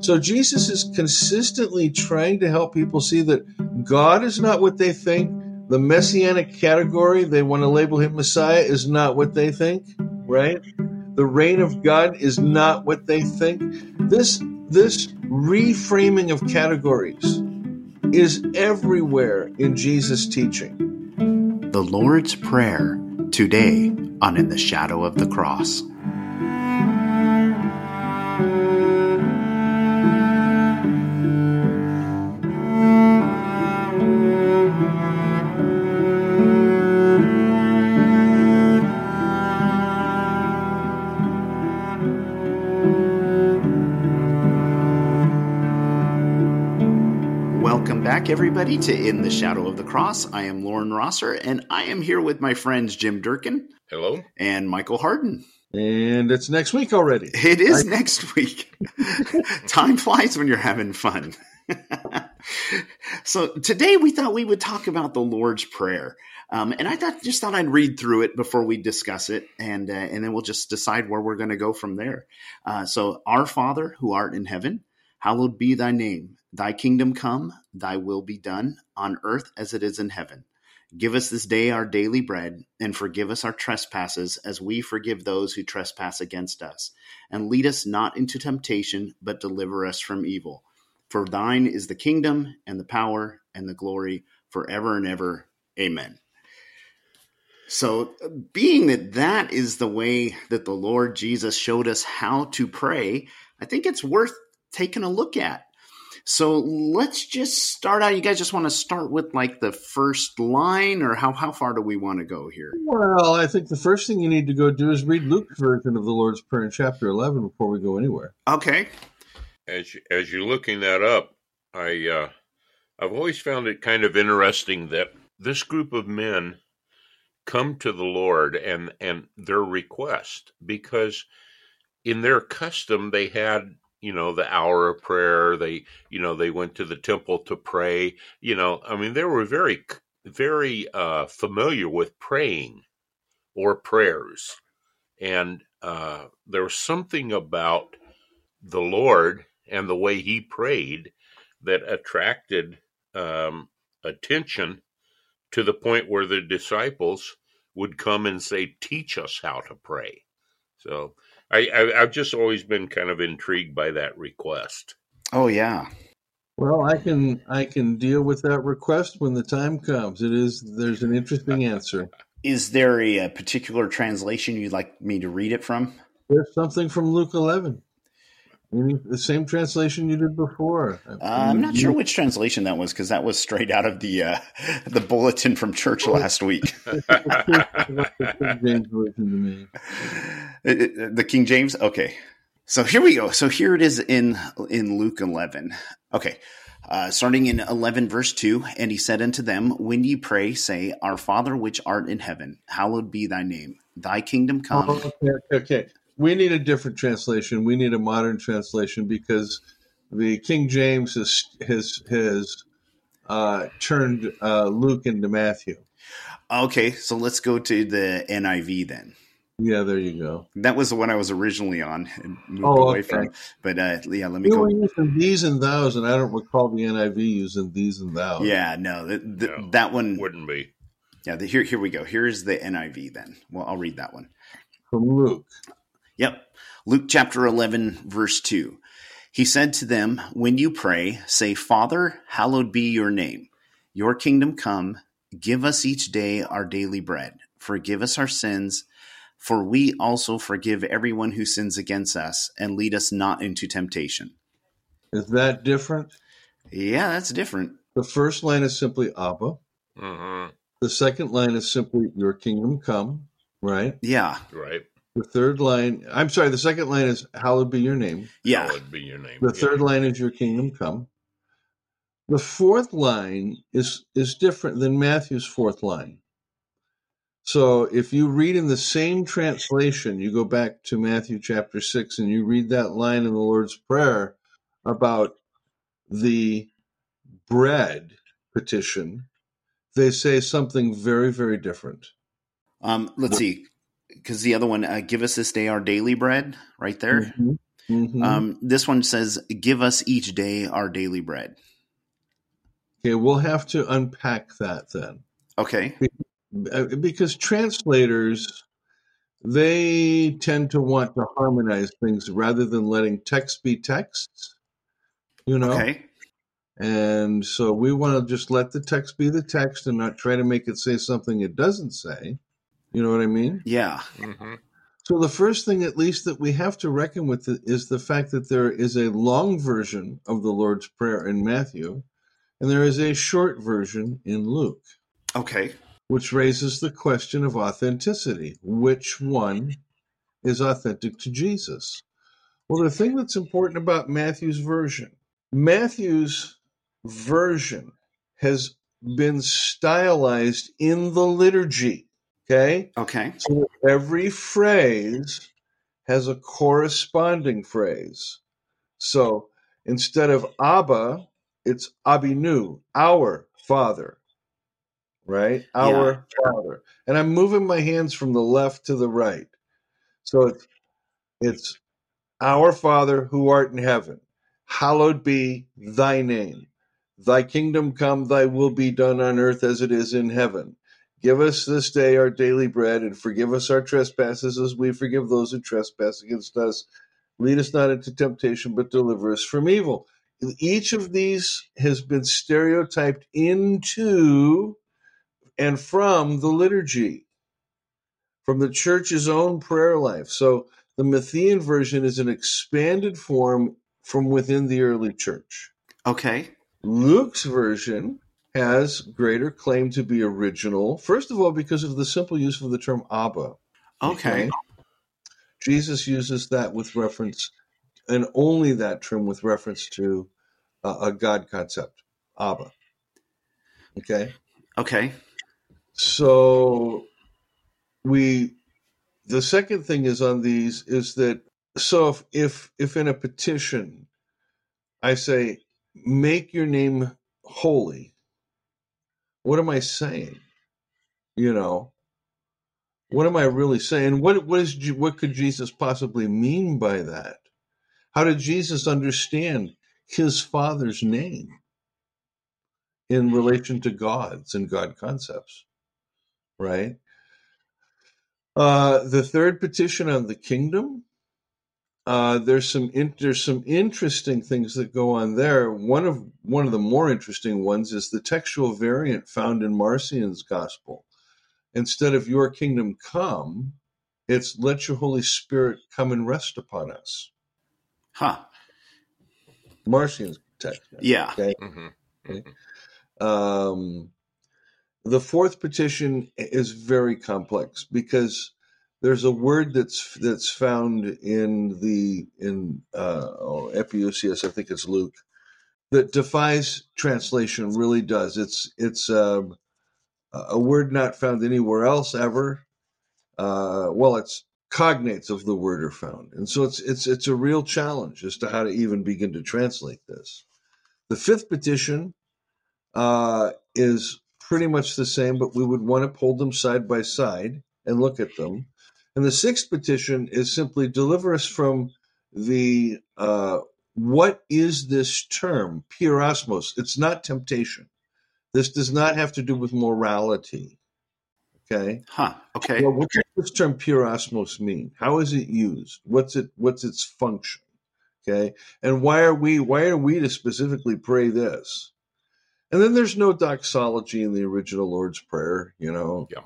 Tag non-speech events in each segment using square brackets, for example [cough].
So Jesus is consistently trying to help people see that God is not what they think. The messianic category, they want to label him Messiah, is not what they think, right? The reign of God is not what they think. This this reframing of categories is everywhere in Jesus' teaching. The Lord's Prayer, today on In the Shadow of the Cross. Everybody, to In the Shadow of the Cross. I am Loren Rosser, and I am here with my friends Jim Durkin. Hello. And Michael Hardin. And it's next week already. It is I- next week. [laughs] Time flies when you're having fun. [laughs] so today we thought we would talk about the Lord's Prayer. Um, and I thought just thought I'd read through it before we discuss it, and uh, and then we'll just decide where we're going to go from there. Uh, so, Our Father who art in heaven, hallowed be thy name. Thy kingdom come, thy will be done, on earth as it is in heaven. Give us this day our daily bread, and forgive us our trespasses, as we forgive those who trespass against us. And lead us not into temptation, but deliver us from evil. For thine is the kingdom, and the power, and the glory, forever and ever. Amen. So, being that that is the way that the Lord Jesus showed us how to pray, I think it's worth taking a look at. So let's just start out. You guys just want to start with like the first line, or how, how far do we want to go here? Well, I think the first thing you need to go do is read Luke's version of the Lord's Prayer in chapter 11 before we go anywhere. Okay. As, you, as you're looking that up, I, uh, I've always found it kind of interesting that this group of men come to the Lord and, and their request because in their custom they had you know the hour of prayer they you know they went to the temple to pray you know i mean they were very very uh familiar with praying or prayers. And uh there was something about the lord and the way he prayed that attracted um attention to the point where the disciples would come and say teach us how to pray. So I, I I've just always been kind of intrigued by that request. Oh yeah. Well, I can I can deal with that request when the time comes. It is there's an interesting answer. [laughs] Is there a, a particular translation you'd like me to read it from? There's something from Luke 11 the same translation you did before. Uh, I'm not sure which translation that was because that was straight out of the uh, [laughs] the bulletin from church [laughs] last week. [laughs] the King James. Okay, so here we go. So here it is in in Luke 11. Okay. Uh, starting in 11 verse 2 and he said unto them when ye pray say our father which art in heaven hallowed be thy name thy kingdom come oh, okay, okay we need a different translation. We need a modern translation because the King James has has has uh, turned uh, Luke into Matthew. Okay, so let's go to the NIV then. Yeah, there you go. That was the one I was originally on and moved oh, away okay. from. But uh, yeah, let me we go. Were using these and thous, and I don't recall the NIV using these and thous. Yeah, no, the, the, no that one wouldn't be. Yeah, the, here here we go. Here's the NIV then. Well, I'll read that one from Luke. Yep. Luke chapter 11, verse 2. He said to them, When you pray, say, Father, hallowed be your name. Your kingdom come. Give us each day our daily bread. Forgive us our sins, for we also forgive everyone who sins against us, and lead us not into temptation. Is that different? Yeah, that's different. The first line is simply Abba. Mm-hmm. The second line is simply Your kingdom come, right? Yeah. Right. The third line, I'm sorry, the second line is hallowed be your name. Yeah. Hallowed be your name. The yeah. third line is your kingdom come. The fourth line is is different than Matthew's fourth line. So if you read in the same translation, you go back to Matthew chapter 6 and you read that line in the Lord's Prayer about the bread petition, they say something very, very different. Um, let's see because the other one, uh, give us this day our daily bread, right there. Mm-hmm. Mhm. Um, this one says, "Give us each day our daily bread." okay, we'll have to unpack that then. Okay. Uh, because translators they tend to want to harmonize things rather than letting text be text you know Okay. and so we want to just let the text be the text and not try to make it say something it doesn't say you know what i mean Yeah. hmm so the first thing at least that we have to reckon with is the fact that there is a long version of the lord's prayer in matthew and there is a short version in luke Okay. which raises the question of authenticity. Which one is authentic to Jesus? Well, the thing that's important about Matthew's version, Matthew's version has been stylized in the liturgy. Okay? Okay. So every phrase has a corresponding phrase. So instead of Abba, it's Abinu, our Father, right? Our Father. And I'm moving my hands from the left to the right. So it's, it's our Father who art in heaven, hallowed be thy name. Thy kingdom come, thy will be done on earth as it is in heaven. Give us this day our daily bread and forgive us our trespasses as we forgive those who trespass against us. Lead us not into temptation, but deliver us from evil. Each of these has been stereotyped into and from the liturgy, from the church's own prayer life. So the Matthean version is an expanded form from within the early church. Okay. Luke's version has greater claim to be original, first of all, because of the simple use of the term Abba. Okay. Jesus uses that with reference, and only that term with reference to uh, a God concept, Abba. Okay? Okay. So we the second thing is on these is that so if if if in a petition I say make your name holy, what am I saying? You know, what am I really saying? What what is what could Jesus possibly mean by that? How did Jesus understand his father's name in relation to God's and God concepts? Right. Uh, the third petition on the kingdom. Uh, there's some in, there's some interesting things that go on there. One of one of the more interesting ones is the textual variant found in Marcion's gospel. Instead of "Your kingdom come," it's "Let your Holy Spirit come and rest upon us." Huh. Marcion's text. Yeah. Okay. hmm Um, the fourth petition is very complex because there's a word that's that's found in the in uh, oh, Epiousios, I think it's Luke, that defies translation. Really does. It's it's um, a word not found anywhere else ever. Uh, well, it's cognates of the word are found, and so it's it's it's a real challenge as to how to even begin to translate this. The fifth petition uh, is pretty much the same, but we would want to pull them side by side and look at them. And the sixth petition is simply deliver us from the uh, what is this term, peirasmos? It's not temptation. This does not have to do with morality. Okay. Huh. Okay. Well, what does this term peirasmos mean? How is it used? What's it? What's its function? Okay. And why are we? Why are we to specifically pray this? And then there's no doxology in the original Lord's Prayer, you know, Yeah.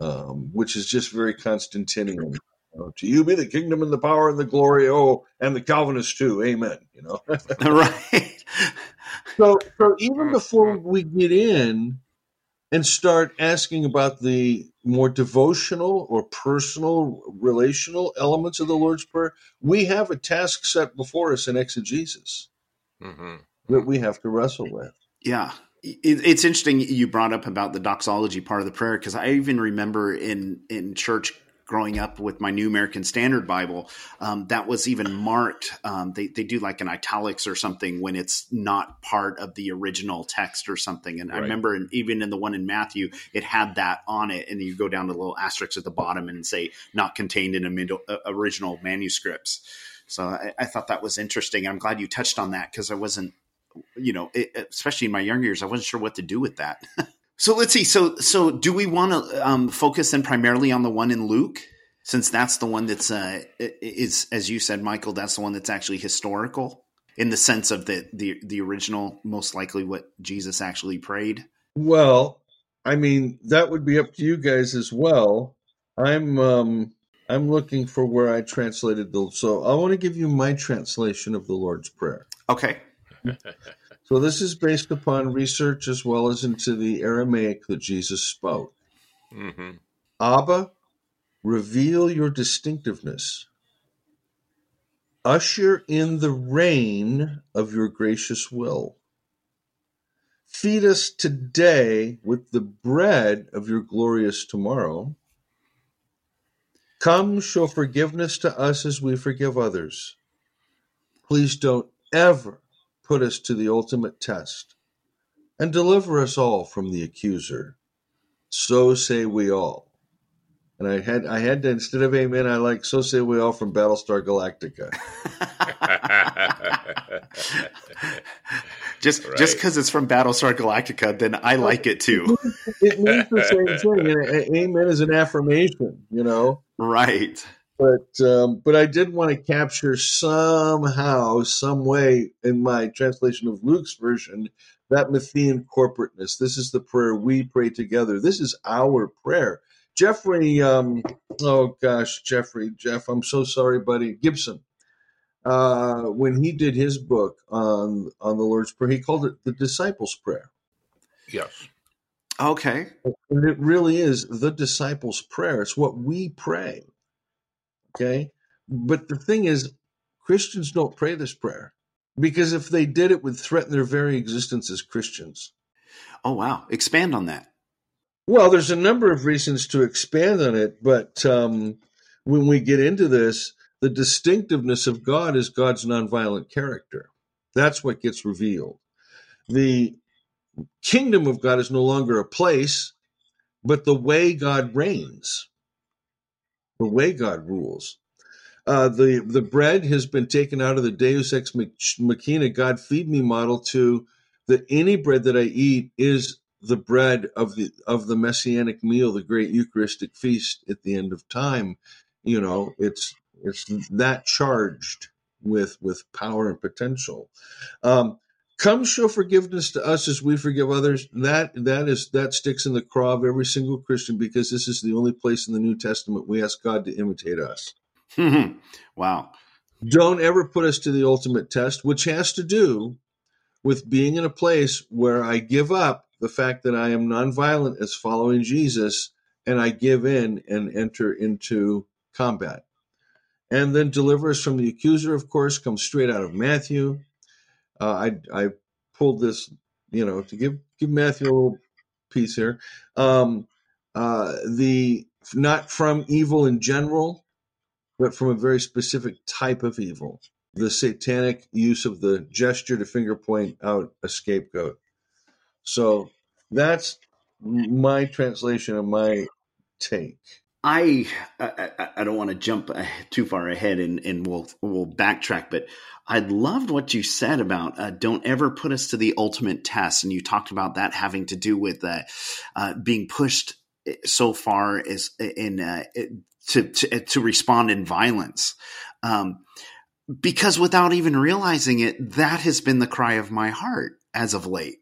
Um, which is just very Constantinian. You know, to you be the kingdom and the power and the glory, oh, and the Calvinists too, amen. You know, [laughs] [laughs] right. so so even before we get in and start asking about the more devotional or personal relational elements of the Lord's Prayer, we have a task set before us in exegesis hmm that we have to wrestle with. Yeah. It, it's interesting you brought up about the doxology part of the prayer because I even remember in in church growing up with my New American Standard Bible um, that was even marked. Um, they they do like an italics or something when it's not part of the original text or something. And I remember in, even in the one in Matthew, it had that on it, and you go down to the little asterisks at the bottom and say not contained in a middle, uh, original manuscripts. So I, I thought that was interesting. I'm glad you touched on that because I wasn't, you know, it, especially in my younger years, I wasn't sure what to do with that. [laughs] so let's see. So so do we want to um, focus then primarily on the one in Luke? Since that's the one that's uh, is as you said, Michael, that's the one that's actually historical in the sense of the the the original, most likely what Jesus actually prayed. Well, I mean, that would be up to you guys as well. I'm um I'm looking for where I translated the so I want to give you my translation of the Lord's Prayer. Okay. [laughs] so this is based upon research as well as into the Aramaic that Jesus spoke. Mm-hmm. Abba, reveal your distinctiveness. Usher in the reign of your gracious will. Feed us today with the bread of your glorious tomorrow. Come, show forgiveness to us as we forgive others. Please don't ever put us to the ultimate test and deliver us all from the accuser. So say we all. And I had I had to instead of amen, I like so say we all from Battlestar Galactica. [laughs] just right. just because it's from Battlestar Galactica, then I like it too. it means the same thing. [laughs] And amen is an affirmation, you know. Right. But um, but I did want to capture somehow, some way in my translation of Luke's version that Matthean corporateness. This is the prayer we pray together. This is our prayer. Jeffrey, um, oh gosh, Jeffrey, Jeff, I'm so sorry, buddy. Gibson, uh, when he did his book on on the Lord's Prayer, he called it the disciples' prayer. Yes. Okay. And it really is the disciples' prayer. It's what we pray. Okay. But the thing is, Christians don't pray this prayer because if they did, it would threaten their very existence as Christians. Oh, wow. Expand on that. Well, there's a number of reasons to expand on it, but um, when we get into this, the distinctiveness of God is God's nonviolent character. That's what gets revealed. The kingdom of God is no longer a place, but the way God reigns, the way God rules. Uh, the the bread has been taken out of the Deus ex machina, God feed me model to that any bread that I eat is the bread of the of the messianic meal, the great Eucharistic feast at the end of time. You know, it's it's that charged with with power and potential. Um, come show forgiveness to us as we forgive others. That that is that sticks in the craw of every single Christian because this is the only place in the New Testament we ask God to imitate us. [laughs] wow. Don't ever put us to the ultimate test, which has to do with being in a place where I give up the fact that I am nonviolent as following Jesus and I give in and enter into combat. And then deliver us from the accuser, of course, comes straight out of Matthew. Uh, I, I pulled this, you know, to give give Matthew a little piece here. Um, uh, the not from evil in general, but from a very specific type of evil. The satanic use of the gesture to finger point out a scapegoat. So that's my translation of my take. I I, I don't want to jump too far ahead and, and we'll we'll backtrack, but I loved what you said about uh, don't ever put us to the ultimate test, and you talked about that having to do with uh, uh, being pushed eh, so far as in uh, to, to, to respond in violence. Um, because without even realizing it, that has been the cry of my heart as of late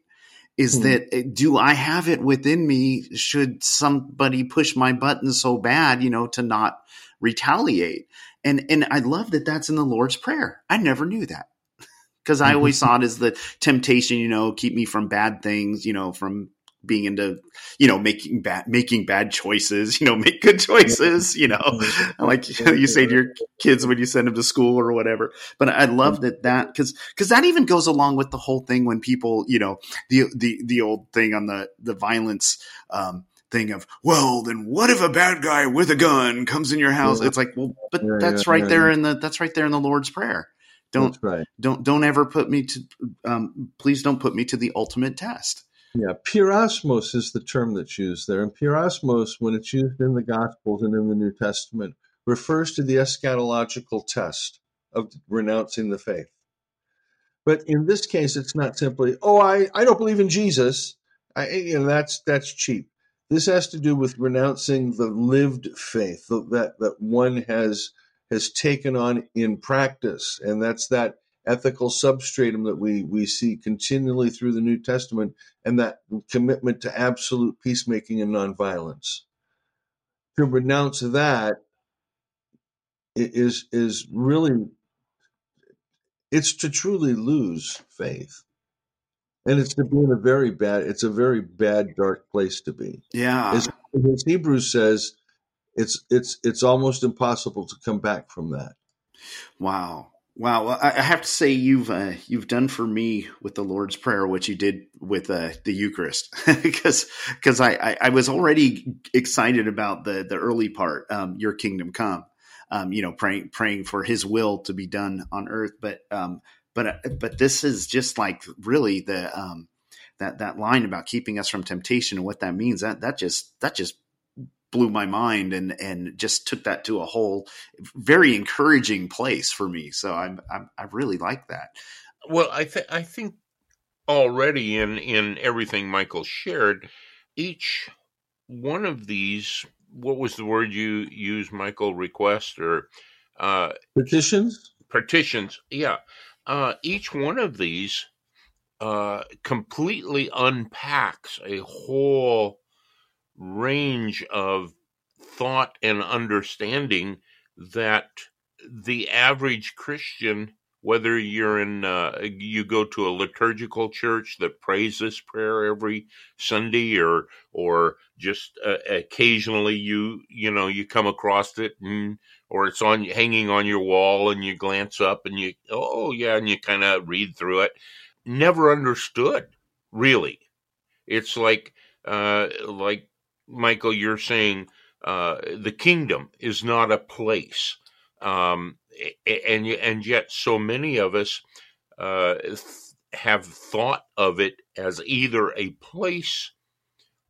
is mm-hmm. that eh, do I have it within me should somebody push my button so bad, you know, to not retaliate? And and I love that that's in the Lord's prayer. I never knew that. [laughs] Cuz I always saw it as the temptation, you know, keep me from bad things, you know, from being into you know making bad making bad choices [laughs] you know make good choices you know? [laughs] Like you say to your kids when you send them to school or whatever. But i love that that because because that even goes along with the whole thing when people you know the the the old thing on the the violence um thing of well then what if a bad guy with a gun comes in your house? Yeah. it's like well but yeah, that's yeah, right there in the that's right there in the lord's prayer. Don't right. don't don't ever put me to um, please don't put me to the ultimate test yeah, peirasmos is the term that's used there. And peirasmos, when it's used in the Gospels and in the New Testament, refers to the eschatological test of renouncing the faith. But in this case, it's not simply, oh, I, I don't believe in Jesus. I, you know, that's that's cheap. This has to do with renouncing the lived faith that that one has has taken on in practice, and that's that ethical substratum that we we see continually through the New Testament, and that commitment to absolute peacemaking and nonviolence. To renounce that is is really it's to truly lose faith. And it's to be in a very bad it's a very bad dark place to be. Yeah. As, as hebrews says it's it's it's almost impossible to come back from that. Wow wow well, i have to say you've uh, you've done for me with the lord's prayer what you did with uh, the eucharist. [laughs] Because because I, I, I was already excited about the the early part um, your kingdom come um, you know praying praying for his will to be done on earth. But um, but uh, but this is just like really the um, that that line about keeping us from temptation and what that means. That that just that just blew my mind and and just took that to a whole very encouraging place for me. So I'm, I'm I really like that. Well, I think I think already in in everything Michael shared, each one of these what was the word you used, Michael? Request or uh, petitions? Petitions, yeah. Uh, each one of these uh, completely unpacks a whole range of thought and understanding that the average Christian, whether you're in, uh, you go to a liturgical church that prays this prayer every Sunday, or or just uh, occasionally you you know you come across it and or it's on hanging on your wall and you glance up and you oh yeah and you kind of read through it. Never understood really. It's like uh like michael you're saying uh the kingdom is not a place um and and yet so many of us uh have thought of it as either a place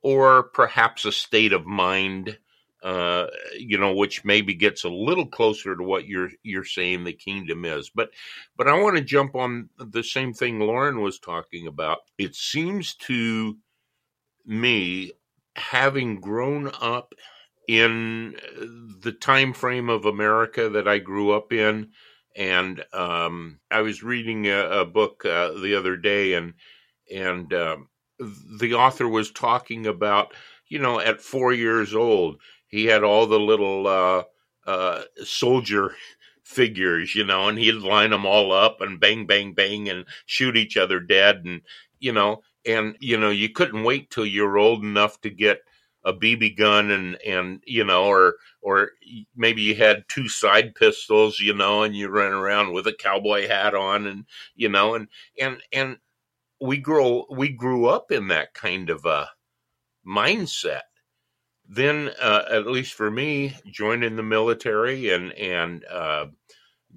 or perhaps a state of mind uh, you know, which maybe gets a little closer to what you're you're saying the kingdom is. But but I want to jump on the same thing Loren was talking about. It seems to me, having grown up in the time frame of America that I grew up in, and um, I was reading a, a book uh, the other day, and and um, the author was talking about you know at four years old he had all the little uh, uh, soldier figures, you know, and he'd line them all up and bang, bang, bang, and shoot each other dead, and you know, and you know, you couldn't wait till you were old enough to get a BB gun and and you know, or or maybe you had two side pistols, you know, and you ran around with a cowboy hat on, and you know, and and and we grow we grew up in that kind of a mindset. Then, uh, at least for me, joining the military and and uh,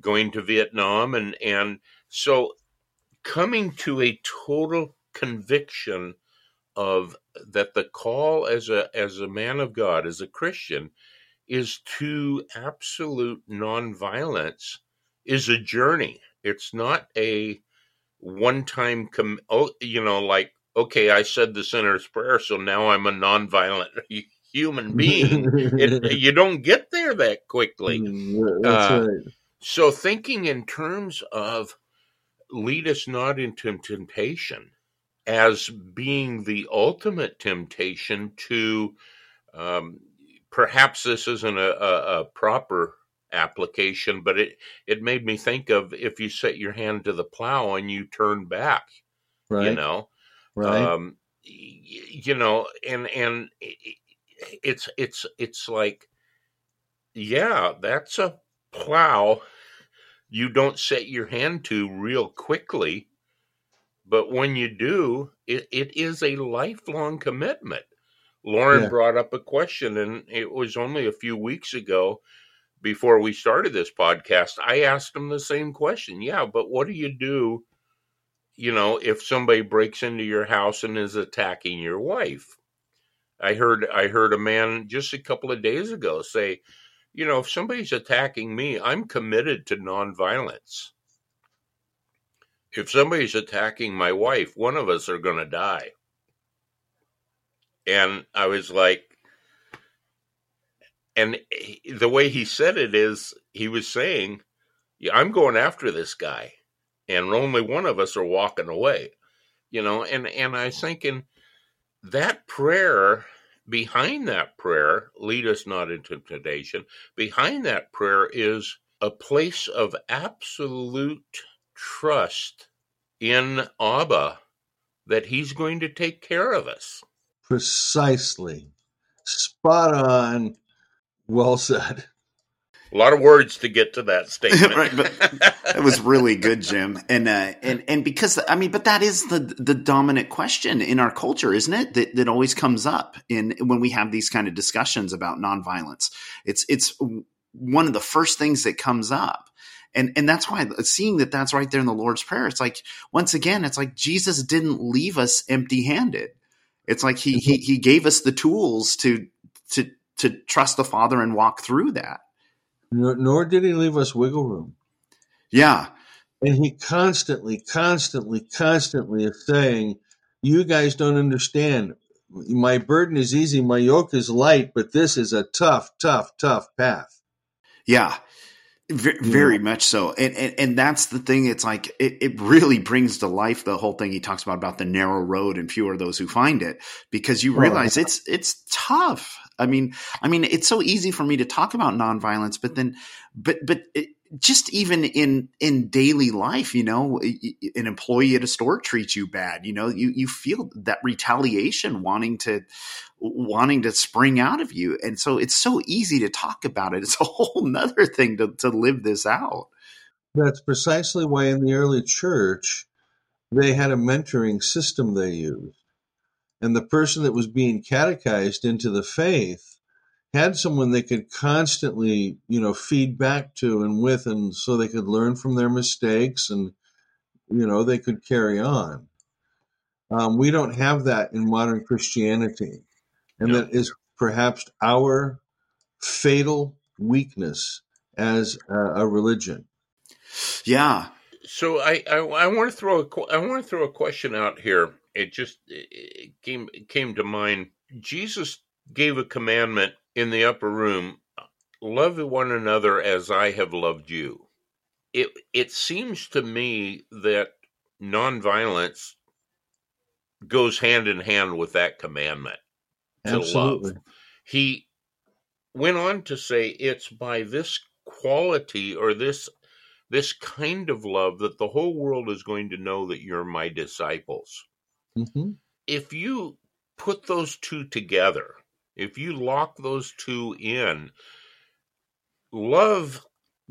going to Vietnam, and and so coming to a total conviction of that the call as a as a man of God, as a Christian, is to absolute nonviolence, is a journey. It's not a one time com- oh you know like okay I said the sinner's prayer so now I'm a nonviolent [laughs] human being. it, [laughs] you don't get there that quickly. Mm, uh, right. So, thinking in terms of lead us not into temptation as being the ultimate temptation to um, perhaps this isn't a, a, a, proper application, but it, it made me think of if you set your hand to the plow and you turn back, right. you know, right. Um, you know, and, and it's it's it's like yeah that's a plow you don't set your hand to real quickly but when you do it, it is a lifelong commitment loren yeah. brought up a question and it was only a few weeks ago before we started this podcast i asked him the same question yeah but what do you do you know if somebody breaks into your house and is attacking your wife I heard I heard a man just a couple of days ago say, you know, if somebody's attacking me, I'm committed to nonviolence. If somebody's attacking my wife, one of us are going to die. And I was like, and the way he said it is he was saying, yeah, I'm going after this guy, and only one of us are walking away. You know, and, and I was thinking that prayer behind that prayer, lead us not into temptation, behind that prayer is a place of absolute trust in Abba that he's going to take care of us. Precisely. Spot on. Well said. A lot of words to get to that [laughs] statement. right, but that was really good, Jim. And uh, and and because I mean, but that is the the dominant question in our culture, isn't it? That that always comes up in when we have these kind of discussions about nonviolence. It's it's one of the first things that comes up. And, and that's why seeing that that's right there in the Lord's Prayer, it's like, once again, it's like Jesus didn't leave us empty handed. It's like he, he, he gave us the tools to, to, to trust the Father and walk through that. Nor, nor did he leave us wiggle room. Yeah. And he constantly, constantly, constantly is saying, You guys don't understand. My burden is easy, my yoke is light, but this is a tough, tough, tough path. Yeah. Very, very much so, and, and and that's the thing. It's like it, it really brings to life the whole thing he talks about about the narrow road and few are those who find it because you realize oh. it's it's tough. I mean, I mean, it's so easy for me to talk about nonviolence, but then, but but it, just even in in daily life, you know, an employee at a store treats you bad. You know, you you feel that retaliation, wanting to wanting to spring out of you, and so it's so easy to talk about it. It's a [laughs] whole nother thing to to live this out. That's precisely why in the early church they had a mentoring system they used and the person that was being catechized into the faith had someone they could constantly you know feed back to and with and so they could learn from their mistakes and you know they could carry on um, we don't have that in modern christianity and no. that is perhaps our fatal weakness as a, a religion yeah so I, I, I want to throw a I want to throw a question out here it just it came it came to mind. Jesus gave a commandment in the upper room: love one another as I have loved you. It it seems to me that nonviolence goes hand in hand with that commandment to Absolutely. love. He went on to say it's by this quality or this this kind of love that the whole world is going to know that you're my disciples. Mm-hmm. If you put those two together, if you lock those two in, love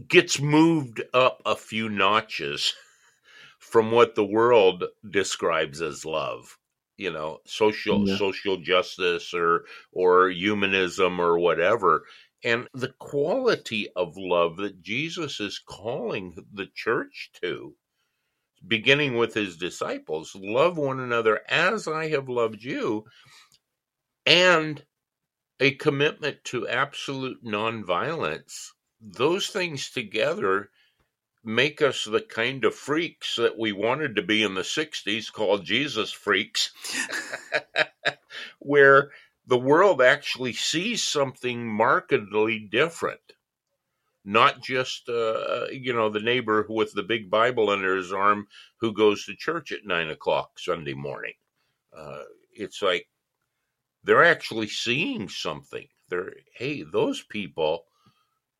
gets moved up a few notches [laughs] from what the world describes as love you know social yeah. social justice or or humanism or whatever and the quality of love that Jesus is calling the church to beginning with his disciples love one another as I have loved you, and a commitment to absolute nonviolence. Those things together make us the kind of freaks that we wanted to be in the 60s called Jesus freaks, [laughs] where the world actually sees something markedly different not just uh, you know the neighbor with the big Bible under his arm who goes to church at nine o'clock Sunday morning. Uh, it's like they're actually seeing something. They're hey, those people.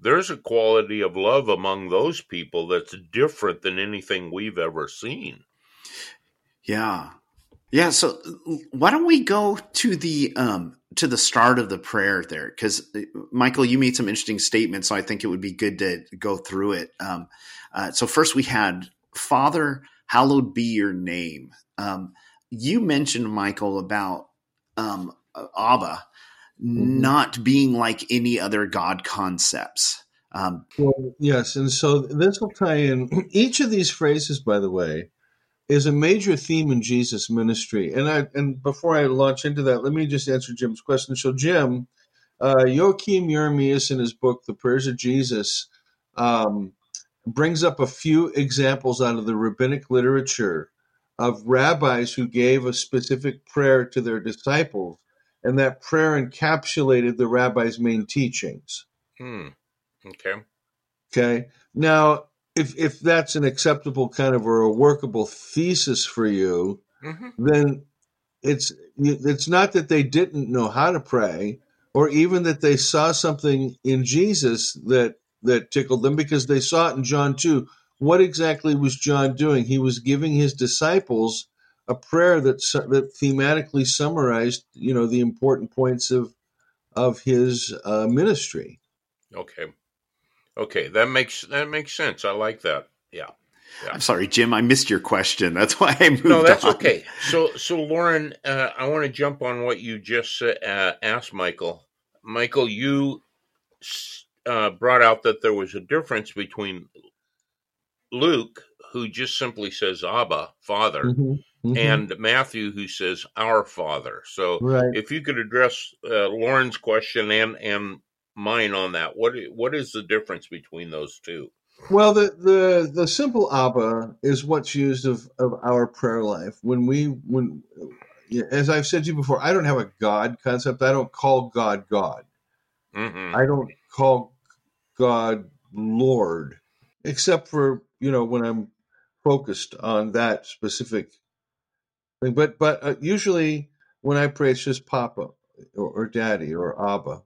There's a quality of love among those people that's different than anything we've ever seen. Yeah, yeah. So why don't we go to the um, to the start of the prayer there because uh, michael you made some interesting statements so i think it would be good to go through it um, uh, so first we had father hallowed be your name um, you mentioned michael about um, abba mm-hmm. not being like any other god concepts um, well, yes and so this will tie in [clears throat] each of these phrases by the way is a major theme in Jesus' ministry. And I and before I launch into that, let me just answer Jim's question. So Jim, uh, Joachim Jeremias, in his book *The Prayers of Jesus*, um, brings up a few examples out of the rabbinic literature of rabbis who gave a specific prayer to their disciples, and that prayer encapsulated the rabbi's main teachings. Hmm. Okay. Okay. Now, if if that's an acceptable kind of or a workable thesis for you, hmm then it's it's not that they didn't know how to pray, or even that they saw something in Jesus that that tickled them because they saw it in John too. What exactly was John doing? He was giving his disciples a prayer that that thematically summarized, you know, the important points of of his uh, ministry. Okay. Okay. That makes that makes sense. I like that. Yeah. I'm sorry, Jim. I missed your question. That's why I moved. On. No, that's on. okay. So, so Loren, uh, I want to jump on what you just uh, asked, Michael. Michael, you uh, brought out that there was a difference between Luke, who just simply says Abba, Father, Mhm, mhm. and Matthew, who says Our Father. So, right. if you could address uh, Loren's question and and mine on that, what what is the difference between those two? Well, the, the the simple Abba is what's used of, of our prayer life. When we when as I've said to you before, I don't have a God concept. I don't call God God. hmm I don't call God Lord, except for you know when I'm focused on that specific thing. But but uh, usually when I pray, it's just Papa or, or Daddy or Abba.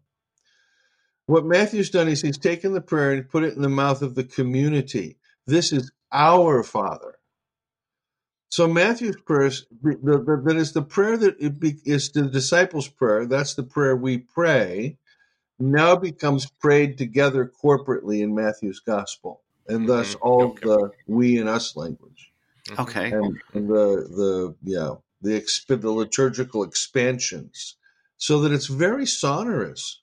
What Matthew's done is he's taken the prayer and put it in the mouth of the community. This is our Father. So Matthew's prayer is, the, the, that is the prayer that it be, is the disciples' prayer. That's the prayer we pray. Now becomes prayed together corporately in Matthew's gospel, and thus Mhm. all Okay. the we and us language. Mm-hmm. Okay. and, and the the yeah the exp- the liturgical expansions, so that it's very sonorous.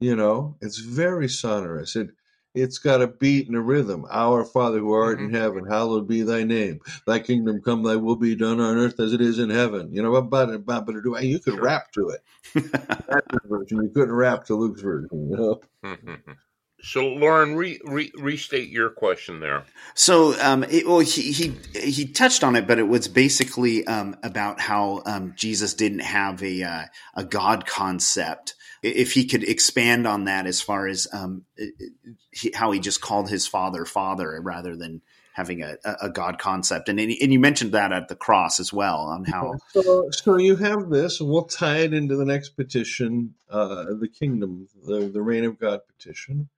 You know, it's very sonorous. It it's got a beat and a rhythm. Our Father who art in mm-hmm. heaven, hallowed be thy name. Thy kingdom come, thy will be done on earth as it is in heaven. You know, about it, about it. You could Sure. rap to it. [laughs] Matthew's version. You couldn't rap to Luke's version. You know. Mm-hmm. So, Loren, re, re, restate your question there. So, um, it, well, he, he he touched on it, but it was basically um, about how um, Jesus didn't have a uh, a God concept. If he could expand on that, as far as um, it- it- he, how he just called his Father Father rather than having a, a a God concept, and and you mentioned that at the cross as well on how. [laughs] So, so you have this, and we'll tie it into the next petition, uh, the kingdom, the, the reign of God petition.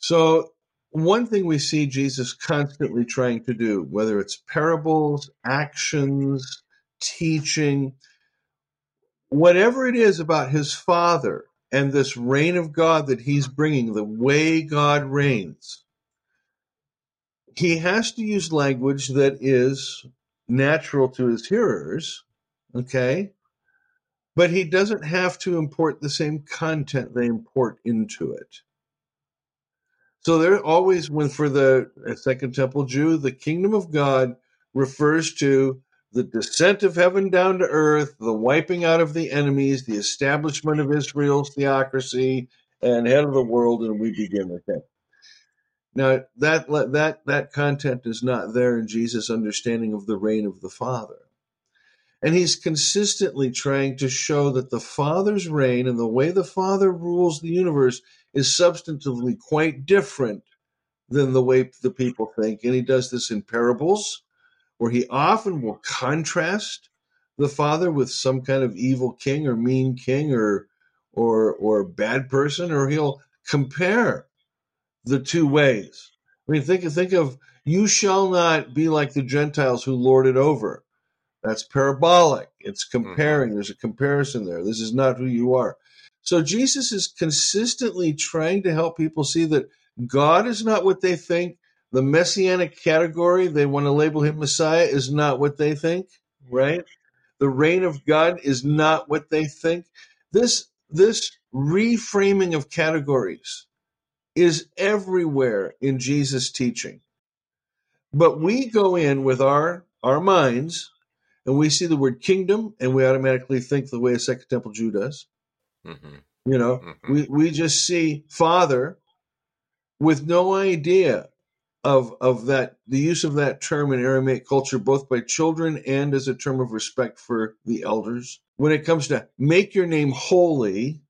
So, one thing we see Jesus constantly trying to do, whether it's parables, actions, teaching, whatever it is about his Father and this reign of God that he's bringing, the way God reigns, he has to use language that is natural to his hearers, okay? But he doesn't have to import the same content they import into it. So there always, when for the uh, Second Temple Jew, the kingdom of God refers to the descent of heaven down to earth, the wiping out of the enemies, the establishment of Israel's theocracy and head of the world, and we begin okay. Now that that that content is not there in Jesus' understanding of the reign of the Father. And he's consistently trying to show that the Father's reign and the way the Father rules the universe is substantively quite different than the way the people think. And he does this in parables, where he often will contrast the Father with some kind of evil king or mean king or or or bad person, or he'll compare the two ways. I mean, think of think of you shall not be like the Gentiles who lord it over. That's parabolic. It's mm-hmm. comparing. There's a comparison there. This is not who you are. So Jesus is consistently trying to help people see that God is not what they think. The messianic category, they want to label him Messiah, is not what they think, mm-hmm. right? The reign of God is not what they think. This this reframing of categories is everywhere in Jesus' teaching. But we go in with our our minds and we see the word kingdom and we automatically think the way a second temple Jew does. Hmm You know, Mhm. we, we just see father with no idea of of that the use of that term in Aramaic culture, both by children and as a term of respect for the elders. When it comes to make your name holy,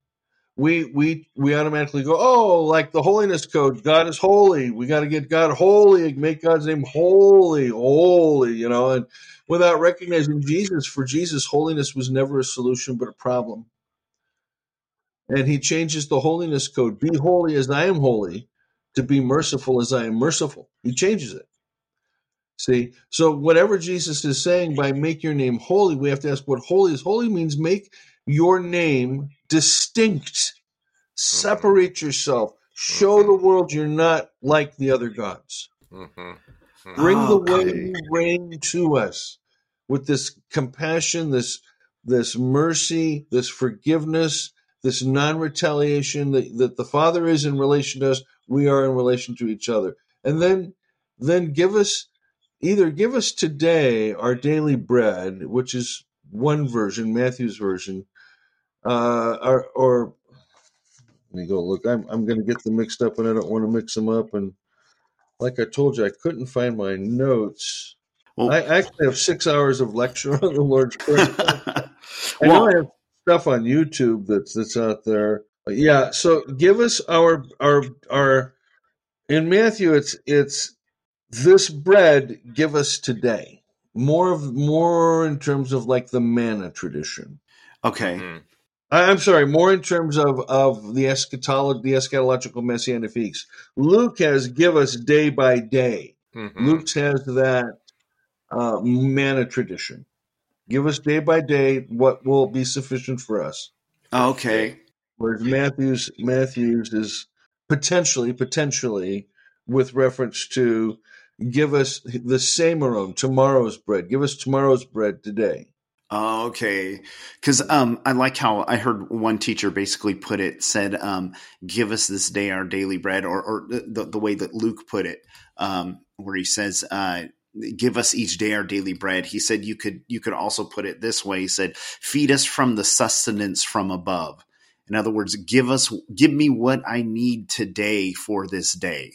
we we we automatically go, oh, like the holiness code, God is holy. We got to get God holy, make God's name holy, holy, you know, and without recognizing Jesus, for Jesus, holiness was never a solution but a problem. And he changes the holiness code. Be holy as I am holy, to be merciful as I am merciful. He changes it. See, so whatever Jesus is saying by make your name holy, we have to ask what holy is. Holy means make your name distinct, separate yourself, show the world you're not like the other gods. Mhm. Bring the way Okay. you reign to us with this compassion, this this mercy, this forgiveness, this non-retaliation that, that the Father is in relation to us, we are in relation to each other. And then then give us either give us today our daily bread, which is one version, Matthew's version, uh, or, or let me go look. I'm I'm going to get them mixed up, and I don't want to mix them up. And like I told you, I couldn't find my notes. Well, I actually have six hours of lecture [laughs] on the Lord's Prayer. [laughs] I know I have stuff on YouTube that's that's out there. Yeah, so give us our our our in Matthew it's it's this bread give us today. More of more in terms of like the manna tradition. okay. Mhm. I- I'm sorry, more in terms of of the eschatology, the eschatological messianic feast. Luke has give us day by day. Mhm. Luke has that uh, manna tradition. Give us day by day what will be sufficient for us. Okay. Whereas Matthew's Matthew's is potentially potentially with reference to give us the samaron tomorrow's bread. Give us tomorrow's bread today. Okay. Because um, I like how I heard one teacher basically put it, said, um, give us this day our daily bread, or, or the, the way that Luke put it, um, where he says, uh, give us each day our daily bread. He said you could you could also put it this way. He said, feed us from the sustenance from above. In other words, give us give me what I need today for this day.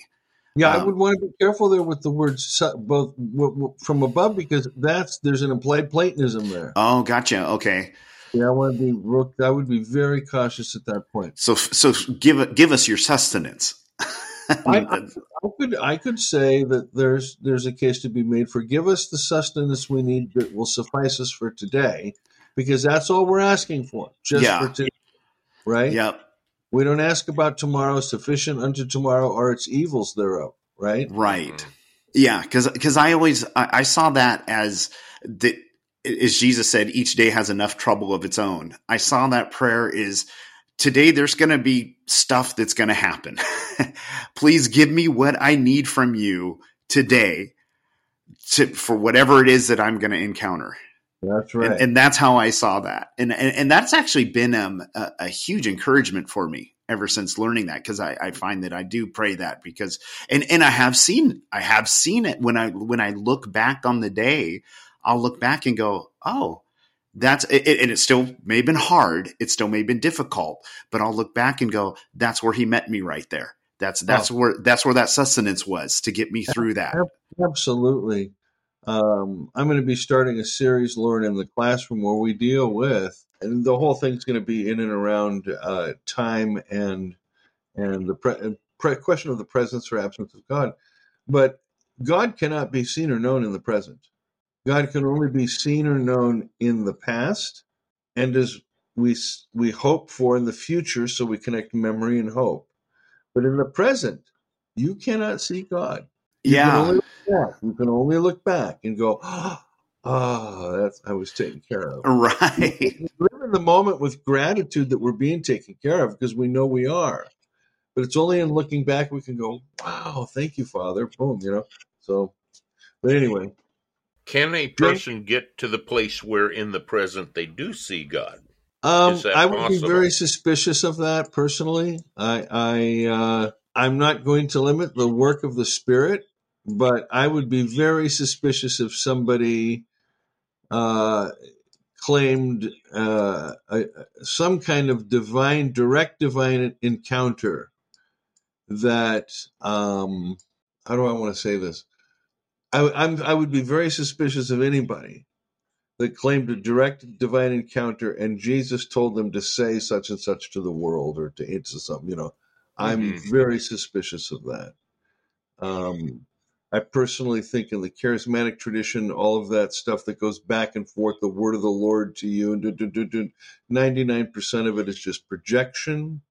Yeah, I Um, would want to be careful there with the words su- both from above because that's there's an implied Platonism there. Oh, gotcha. Okay. Yeah, I want to be I would be very cautious at that point. So so give give us your sustenance. I, I could I could say that there's there's a case to be made for give us the sustenance we need that will suffice us for today, because that's all we're asking for, just Yeah. for today, right? yep. We don't ask about tomorrow, sufficient unto tomorrow are its evils thereof, right? Right. Yeah, because because I always I, I saw that as the as Jesus said, each day has enough trouble of its own. I saw that prayer is today. There's going to be stuff that's going to happen. [laughs] Please give me what I need from you today to, for whatever it is that I'm going to encounter. That's right. And, and that's how I saw that. And, and, and that's actually been um, a, a huge encouragement for me ever since learning that. Cause I, I find that I do pray that because, and, and I have seen, I have seen it when I, when I look back on the day, I'll look back and go, Oh, that's it. And it still may have been hard. It still may have been difficult, but I'll look back and go, that's where he met me right there. That's, that's where, that's where that sustenance was to get me through that. Absolutely. Um, I'm going to be starting a series, Lord, in the classroom where we deal with, and the whole thing's going to be in and around uh, time and and the pre- pre- question of the presence or absence of God. But God cannot be seen or known in the present. God can only be seen or known in the past, and as we we hope for in the future. So we connect memory and hope. But in the present, you cannot see God. You can Yeah. only look back. You can only look back and go, "Ah, that's I was taken care of." Right. We live in the moment with gratitude that we're being taken care of because we know we are. But it's only in looking back we can go, "Wow, thank you, Father." Boom, you know. So, but anyway, Can a person get to the place where in the present they do see God? um, I would possible? be very suspicious of that personally. I, I, uh, I'm not going to limit the work of the Spirit, but I would be very suspicious if somebody uh, claimed uh, a, some kind of divine, direct divine encounter that, um, how do I want to say this? I, I'm, I would be very suspicious of anybody that claimed a direct divine encounter and Jesus told them to say such and such to the world or to answer something, you know. I'm mm-hmm. very suspicious of that. Um, I personally think in the charismatic tradition, all of that stuff that goes back and forth, the word of the Lord to you, and 99% of it is just projection,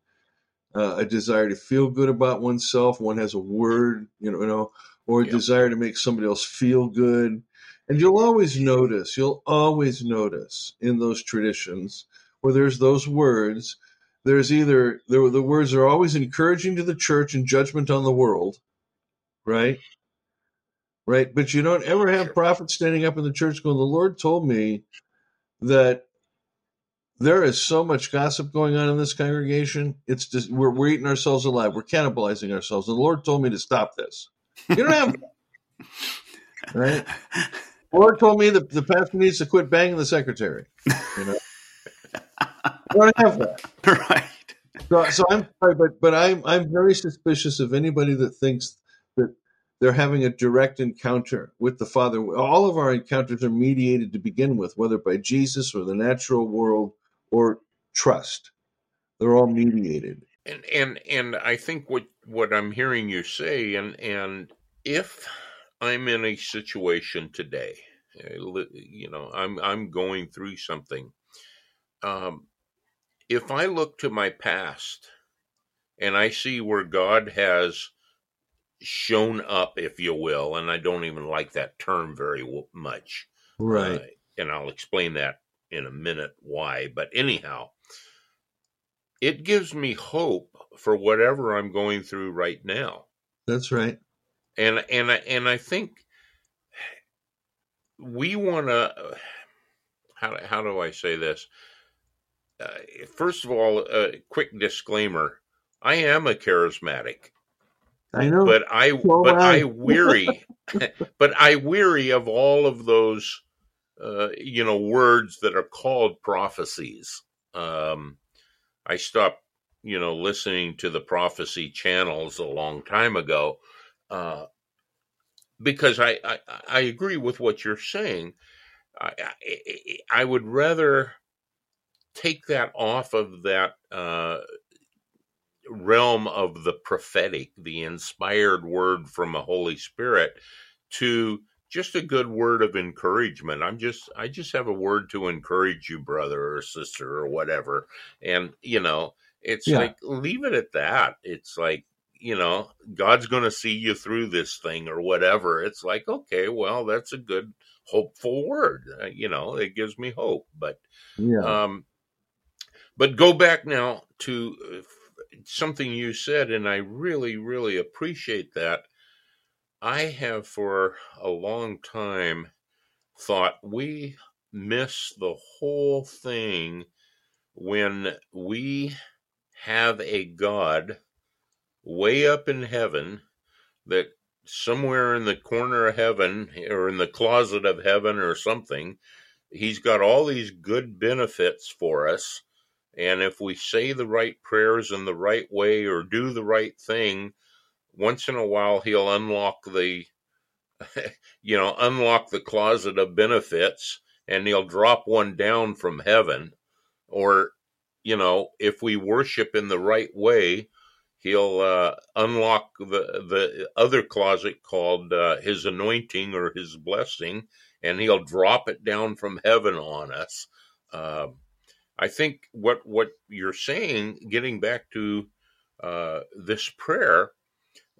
uh, a desire to feel good about oneself. One has a word, you know, you know or a yep. desire to make somebody else feel good. And you'll always notice, you'll always notice in those traditions where there's those words, there's either the, the words are always encouraging to the church and judgment on the world, right? right? But you don't ever have prophets standing up in the church going, The Lord told me that there is so much gossip going on in this congregation. It's just we're, we're eating ourselves alive. We're cannibalizing ourselves. And the Lord told me to stop this. You don't have [laughs] right? The Lord told me that the pastor needs to quit banging the secretary. You know, [laughs] you don't have that, right? So, so I'm sorry, but but I'm I'm very suspicious of anybody that thinks that they're having a direct encounter with the Father. All of our encounters are mediated to begin with, whether by Jesus or the natural world or trust. They're all mediated. And and and I think what what I'm hearing you say, and and if I'm in a situation today, uh, you know, I'm I'm going through something. Um, if I look to my past and I see where God has shown up, if you will, and I don't even like that term very much. Right. Uh, and I'll explain that in a minute why. But anyhow, it gives me hope for whatever I'm going through right now. That's right. And and I and I think we want to. How how do I say this? Uh, first of all, a quick disclaimer: I am a charismatic. I know. But I so but I weary [laughs] but I weary of all of those uh, you know words that are called prophecies. Um, I stopped you know listening to the prophecy channels a long time ago uh, because I, I, I agree with what you're saying. I, I, I would rather take that off of that uh, realm of the prophetic, the inspired word from a Holy Spirit, to just a good word of encouragement. I'm just I just have a word to encourage you, brother or sister or whatever. And you know, it's yeah. like leave it at that. It's like you know, God's going to see you through this thing or whatever. It's like, okay, well, that's a good, hopeful word. Uh, you know, it gives me hope. But, yeah. um, but go back now to uh, something you said, and I really, really appreciate that. I have for a long time thought we miss the whole thing when we have a God way up in heaven that somewhere in the corner of heaven or in the closet of heaven or something, he's got all these good benefits for us. And if we say the right prayers in the right way or do the right thing, once in a while he'll unlock the, [laughs] you know, unlock the closet of benefits and he'll drop one down from heaven. Or, you know, if we worship in the right way, he'll uh, unlock the, the other closet called uh, his anointing or his blessing and he'll drop it down from heaven on us. Uh, I think what what you're saying, getting back to uh, this prayer,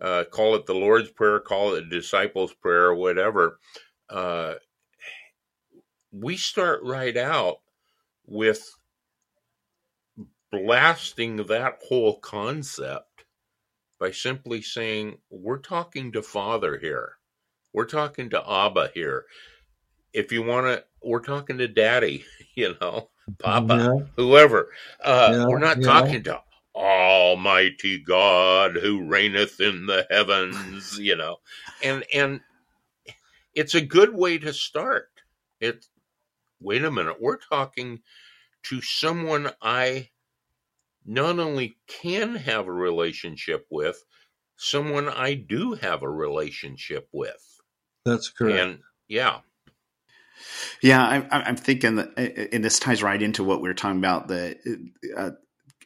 uh, call it the Lord's prayer, call it the disciples' prayer, whatever. Uh, we start right out with blasting that whole concept by simply saying, We're talking to Father here. We're talking to Abba here. If you want to, we're talking to Daddy, [laughs] you know. Papa, yeah. whoever. Uh, yeah, we're not yeah. talking to Almighty God who reigneth in the heavens, [laughs] you know, and and it's a good way to start. It wait a minute, we're talking to someone I not only can have a relationship with, someone I do have a relationship with. That's correct. And yeah. Yeah, I'm, I'm thinking that, and this ties right into what we were talking about the uh,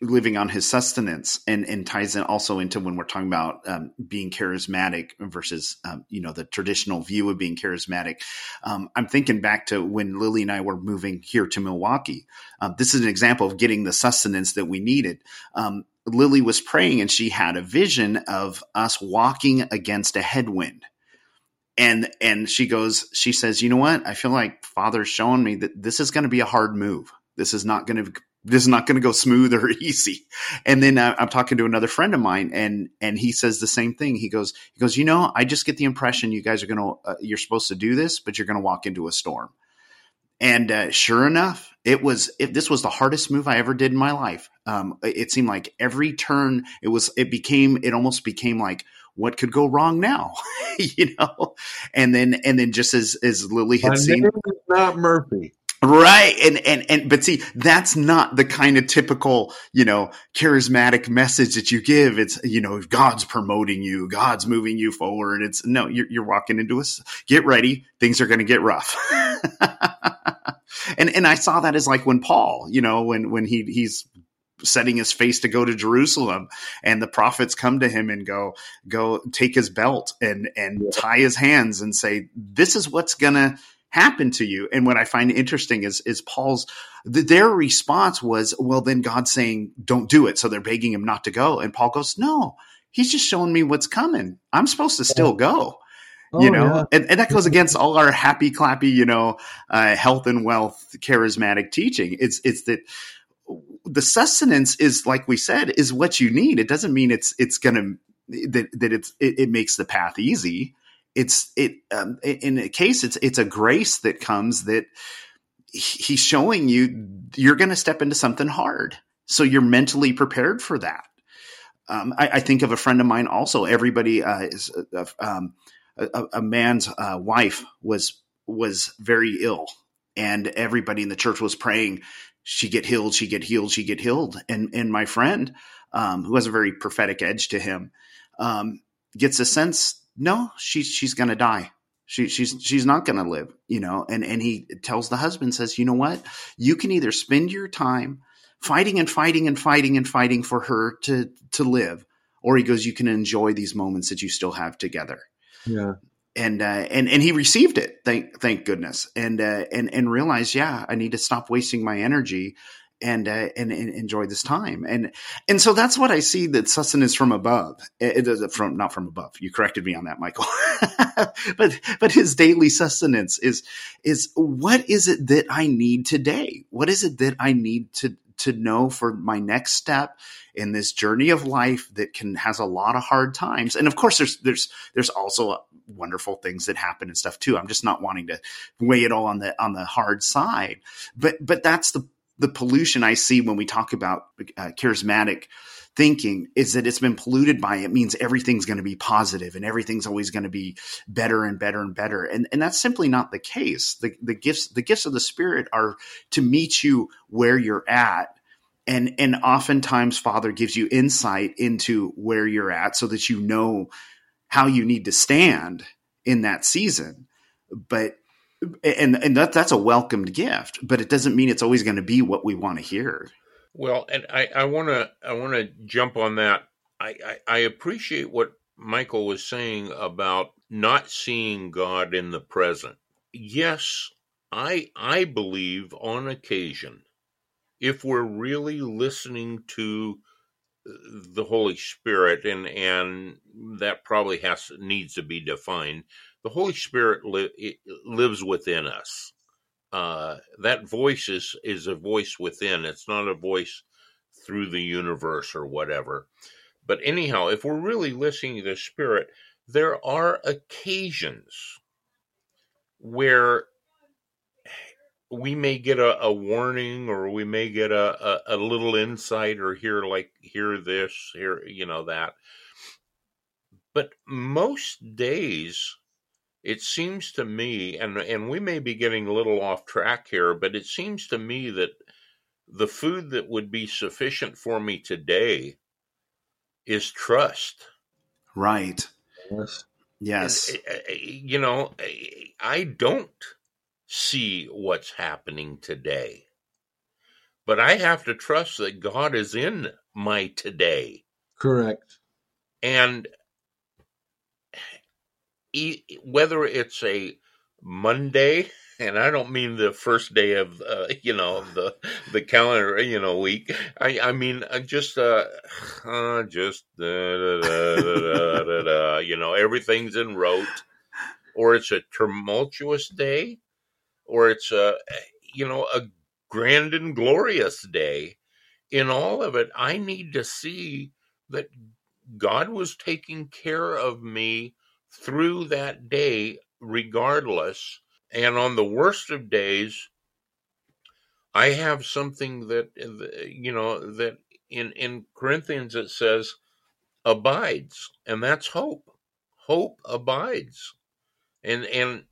living on his sustenance and, and ties in also into when we're talking about um, being charismatic versus um, you know the traditional view of being charismatic. Um, i'm thinking back to when lily and i were moving here to milwaukee. Um, this is an example of getting the sustenance that we needed. Um, lily was praying and she had a vision of us walking against a headwind. And and she goes she says you know what? I feel like father's showing me that this is going to be a hard move. This is not going to this is not going to go smooth or [laughs] easy. And then uh, I'm talking to another friend of mine, and and he says the same thing. He goes, he goes, you know, I just get the impression you guys are going to, uh, you're supposed to do this, but you're going to walk into a storm. And uh, sure enough, it was. It, this was the hardest move I ever did in my life. Um, it seemed like every turn, it was. It became. It almost became like, what could go wrong now, [laughs] you know? And then, and then, just as as Lily had My seen, not Murphy. Right. And, and, and, but see, that's not the kind of typical, you know, charismatic message that you give. It's, you know, God's promoting you, God's moving you forward. It's no, you're, you're walking into us. Get ready. Things are going to get rough. [laughs] and, and I saw that as like when Paul, you know, when, when he, he's setting his face to go to Jerusalem and the prophets come to him and go go take his belt and and tie his hands and say this is what's going to happen to you. And what I find interesting is is Paul's their response was, well, then God's saying, don't do it. So they're begging him not to go. And Paul goes, no, he's just showing me what's coming. I'm supposed to still go. Oh, you know, yeah. and, and, that goes against all our happy clappy, you know, uh, health and wealth charismatic teaching. It's, it's that the sustenance is, like we said, is what you need. It doesn't mean it's, it's going to, that, that it's, it, it makes the path easy it's it um, in a case it's it's a grace that comes that he's showing you you're going to step into something hard. So you're mentally prepared for that. Um, I, I, think of a friend of mine also. Everybody uh, is uh, um, a, a, man's uh, wife was was very ill. And everybody in the church was praying she get healed she get healed she get healed. And and my friend um, who has a very prophetic edge to him um, gets a sense no, she's she's gonna die. She, she's she's not going to live, you know. And and he tells the husband, says, you know what? You can either spend your time fighting and fighting and fighting and fighting for her to to live, or he goes, you can enjoy these moments that you still have together. Yeah. And uh, and and he received it, thank thank goodness, and uh, and and realized, yeah, I need to stop wasting my energy and, uh, and, and enjoy this time. And and so that's what I see that sustenance from above. It, it, from not from above. You corrected me on that, Michael. [laughs] but but his daily sustenance is is what is it that I need today? What is it that I need to to know for my next step in this journey of life that can has a lot of hard times and of course there's there's there's also wonderful things that happen and stuff too i'm just not wanting to weigh it all on the on the hard side but but that's the the pollution I see when we talk about uh, charismatic thinking is that it's been polluted by it means everything's going to be positive and everything's always going to be better and better and better. And and that's simply not the case. The the gifts the gifts of the spirit are to meet you where you're at. And and oftentimes father gives you insight into where you're at so that you know how you need to stand in that season. But and and that that's a welcomed gift, but it doesn't mean it's always going to be what we want to hear. Well, and I want to I want to jump on that. I, I, I appreciate what Michael was saying about not seeing God in the present. Yes, I I believe on occasion, if we're really listening to uh, the Holy Spirit, and and that probably has needs to be defined the Holy Spirit li- lives within us. Uh, that voice is is a voice within. It's not a voice through the universe or whatever. But anyhow, if we're really listening to the Spirit, there are occasions where we may get a, a warning or we may get a, a, a little insight or hear like hear this, hear you know that. But most days it seems to me, and and we may be getting a little off track here, but it seems to me that the food that would be sufficient for me today is trust. Right. Yes. Yes. And, uh, you know, I don't see what's happening today, but I have to trust that God is in my today. Correct. And whether it's a Monday, and I don't mean the first day of uh, you know the the calendar you know week. I I mean uh, just uh, [sighs] uh just da, da, da, you know everything's in rote, or it's a tumultuous day, or it's a you know a grand and glorious day. In all of it, I need to see that God was taking care of me through that day, regardless. And on the worst of days, I have something that, uh, you know, that in, in Corinthians it says abides, and that's hope. Hope abides. And, and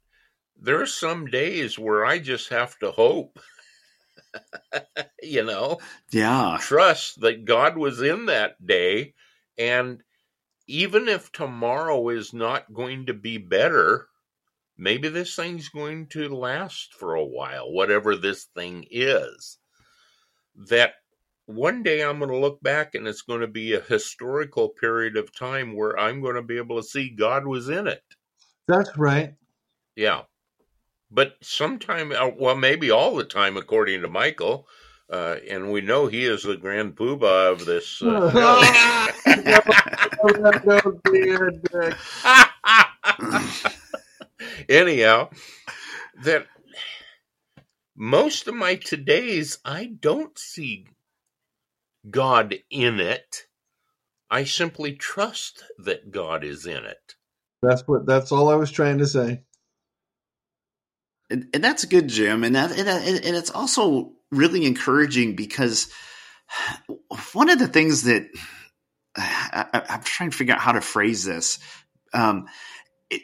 there are some days where I just have to hope. [laughs] you know yeah trust that god was in that day and even if tomorrow is not going to be better, maybe this thing's going to last for a while, whatever this thing is. That one day I'm going to look back and it's going to be a historical period of time where I'm going to be able to see God was in it. That's right. Yeah. But sometime, uh, well, maybe all the time, according to Michael, uh, and we know he is the grand poobah of this. Uh, [laughs] [laughs] [laughs] [laughs] Anyhow, that most of my todays, I don't see God in it. I simply trust that God is in it. That's what. That's all I was trying to say. And, and that's good, Jim. And that, and, and it's also really encouraging because one of the things that I, am trying to figure out how to phrase this. Um, it,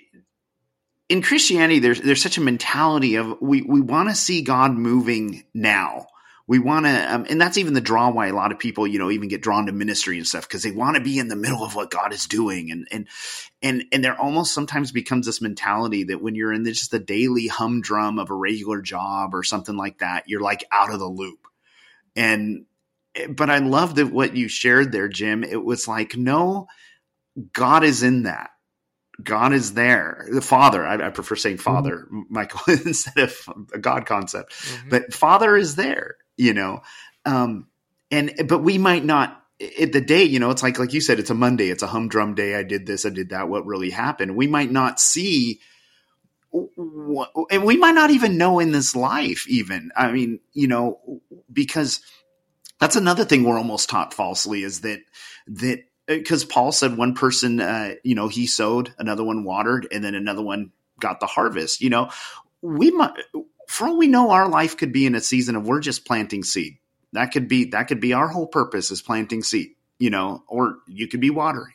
in Christianity, there's there's such a mentality of we we want to see God moving now. We want to, um, and that's even the draw why a lot of people, you know, even get drawn to ministry and stuff because they want to be in the middle of what God is doing, and and and and there almost sometimes becomes this mentality that when you're in just the daily humdrum of a regular job or something like that, you're like out of the loop, and but I love that what you shared there, Jim. It was like, no, God is in that. God is there. The Father, I, I prefer saying mm-hmm. Father, mm-hmm. [laughs] Michael, [laughs] instead of a God concept. Mm-hmm. But Father is there, you know. Um, and but we might not at the day, you know, it's like like you said, it's a Monday, it's a humdrum day. I did this, I did that. What really happened? We might not see and we might not even know in this life even i mean you know because that's another thing we're almost taught falsely is that that because Paul said one person, uh, you know, he sowed, another one watered, and then another one got the harvest. You know, we might, for all we know, our life could be in a season of we're just planting seed. That could be that could be our whole purpose is planting seed. You know, or you could be watering.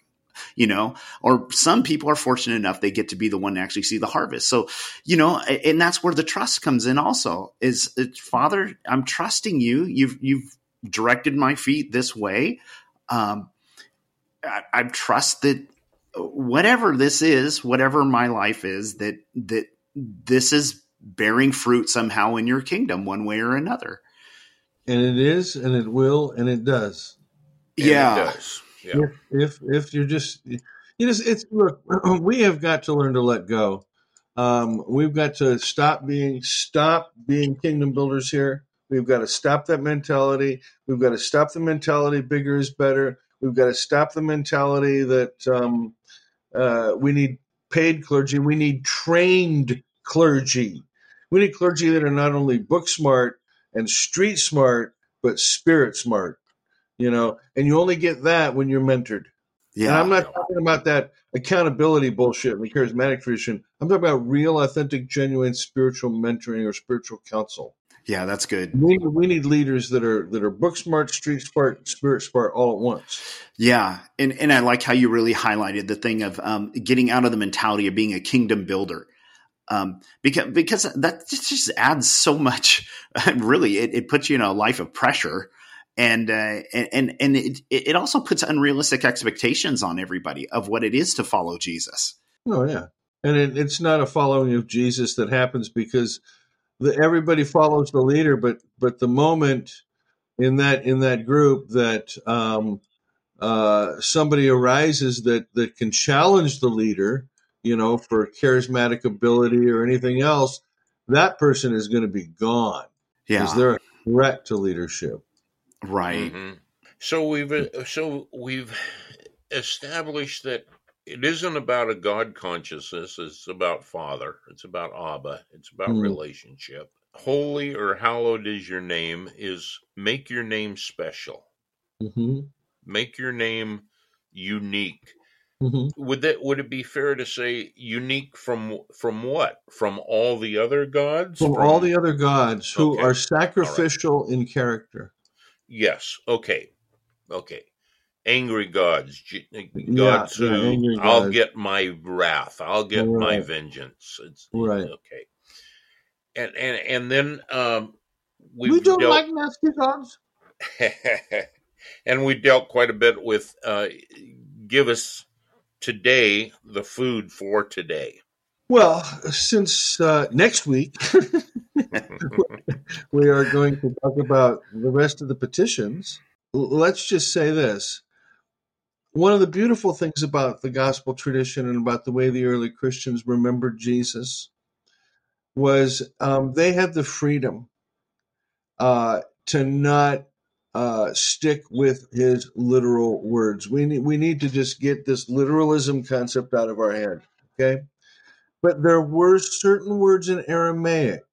You know, or some people are fortunate enough they get to be the one to actually see the harvest. So, you know, and that's where the trust comes in. Also, is Father, I'm trusting you. You've you've directed my feet this way. Um, I, I trust that whatever this is, whatever my life is, that that this is bearing fruit somehow in your kingdom, one way or another. And it is, and it will, and it does. And yeah. It does. Yeah. If, if if you're just you know it's look [clears throat] we have got to learn to let go. Um, we've got to stop being stop being kingdom builders here We've got to stop that mentality. We've got to stop the mentality bigger is better. We've got to stop the mentality that um, uh, we need paid clergy. We need trained clergy. We need clergy that are not only book smart and street smart, but spirit smart. You know, and you only get that when you're mentored. Yeah, and I'm not talking about that accountability bullshit in the charismatic tradition. I'm talking about real, authentic, genuine spiritual mentoring or spiritual counsel. Yeah, that's good. We, we need leaders that are that are book smart, street smart, spirit smart all at once. Yeah, and and I like how you really highlighted the thing of um, getting out of the mentality of being a kingdom builder. Um, because because that just adds so much. [laughs] Really, it, it puts you in a life of pressure, and uh, and and it it also puts unrealistic expectations on everybody of what it is to follow Jesus. Oh yeah, and it, it's not a following of Jesus that happens because the, everybody follows the leader, but but the moment in that in that group that um, uh, somebody arises that that can challenge the leader, you know, for charismatic ability or anything else, that person is going to be gone. Yeah, because they're a threat to leadership. Right. Mm-hmm. So we've uh, so we've established that it isn't about a God consciousness. It's about Father. It's about Abba. It's about Mm. relationship. Holy or hallowed is your name is make your name special. hmm Make your name unique. hmm Would that would it be fair to say unique from from what? From all the other gods? From all the other gods who Okay. are sacrificial in character. Yes. Okay. Okay. Angry gods, Yeah, gods yeah, who angry I'll gods. get my wrath, I'll get my vengeance. It's Right. okay. And and and then um, We don't dealt, like nasty gods. [laughs] and we dealt quite a bit with uh, give us today the food for today. Well, since uh, next week [laughs] we are going to talk about the rest of the petitions, let's just say this. One of the beautiful things about the gospel tradition and about the way the early Christians remembered Jesus was um, they had the freedom uh, to not uh, stick with his literal words. We need, we need to just get this literalism concept out of our head, okay? But there were certain words in Aramaic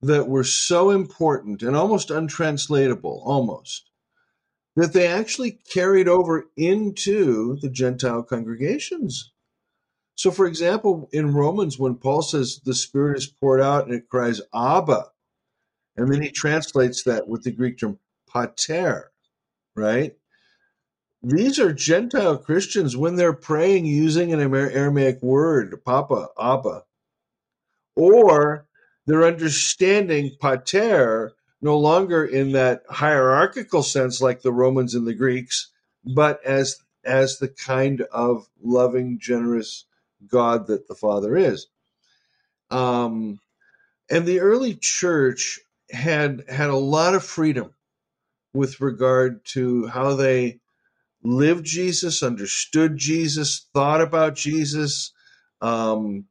that were so important and almost untranslatable, almost, that they actually carried over into the Gentile congregations. So, for example, in Romans, when Paul says the Spirit is poured out and it cries, Abba, and then he translates that with the Greek term pater, right? These are Gentile Christians when they're praying using an Aramaic word, Papa, Abba, or they're understanding pater no longer in that hierarchical sense like the Romans and the Greeks, but as as the kind of loving, generous God that the Father is. Um, and the early church had had a lot of freedom with regard to how they lived Jesus, understood Jesus, thought about Jesus. Um,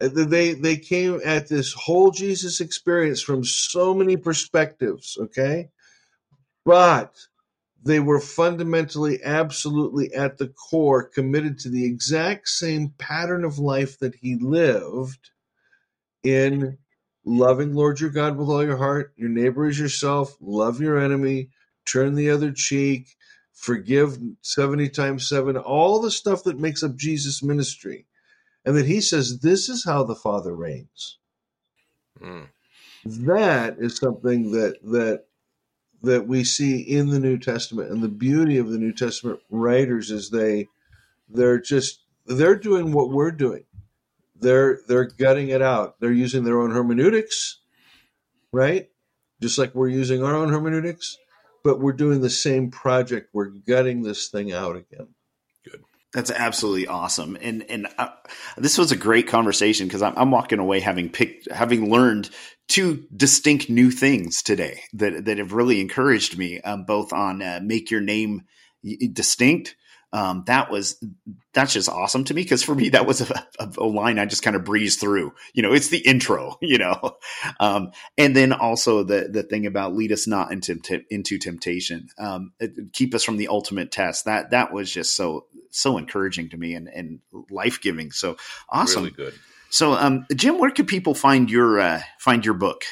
they they came at this whole Jesus experience from so many perspectives. Okay, but they were fundamentally, absolutely at the core committed to the exact same pattern of life that he lived in loving Lord your God with all your heart, your neighbor as yourself, love your enemy, turn the other cheek, forgive 70 times 7, all the stuff that makes up Jesus' ministry. And that he says, This is how the Father reigns. Mm. That is something that that that we see in the New Testament. And the beauty of the New Testament writers is they they're just they're doing what we're doing. They're they're gutting it out. They're using their own hermeneutics, right? Just like we're using our own hermeneutics, but we're doing the same project. We're gutting this thing out again. That's absolutely awesome, and and uh, this was a great conversation because I'm, I'm walking away having picked, having learned two distinct new things today that that have really encouraged me, um, both on uh, make your name distinct. Um, that was that's just awesome to me because for me that was a, a, a line I just kind of breezed through. You know, it's the intro. [laughs] You know, um, and then also the the thing about lead us not into into temptation, um, keep us from the ultimate test. That that was just so so encouraging to me and, and life giving. So awesome. Really good. So, um, Jim, where can people find your uh, find your book?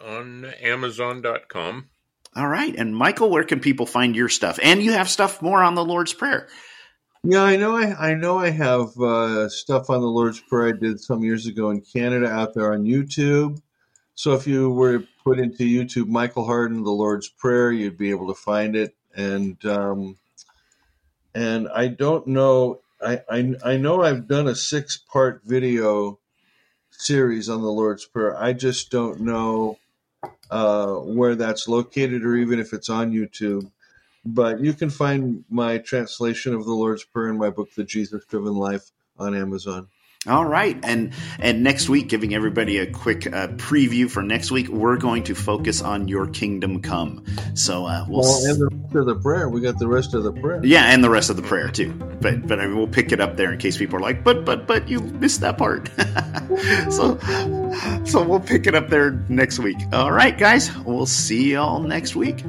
On Amazon.com. All right, and Michael, where can people find your stuff? And you have stuff more on the Lord's Prayer. Yeah, I know. I, I know. I have uh, stuff on the Lord's Prayer I did some years ago in Canada out there on YouTube. So if you were to put into YouTube Michael Hardin, the Lord's Prayer, you'd be able to find it. And um, and I don't know. I, I I know I've done a six part video series on the Lord's Prayer. I just don't know uh, where that's located or even if it's on YouTube. But you can find my translation of the Lord's Prayer in my book, The Jesus Driven Life, on Amazon. All right, and and next week, giving everybody a quick uh, preview for next week, we're going to focus on your kingdom come. So uh, we'll, well, and the rest of the prayer, we got the rest of the prayer. Yeah, and the rest of the prayer too. But but I mean, we'll pick it up there in case people are like, but but but you missed that part. [laughs] so so we'll pick it up there next week. All right, guys, we'll see y'all next week.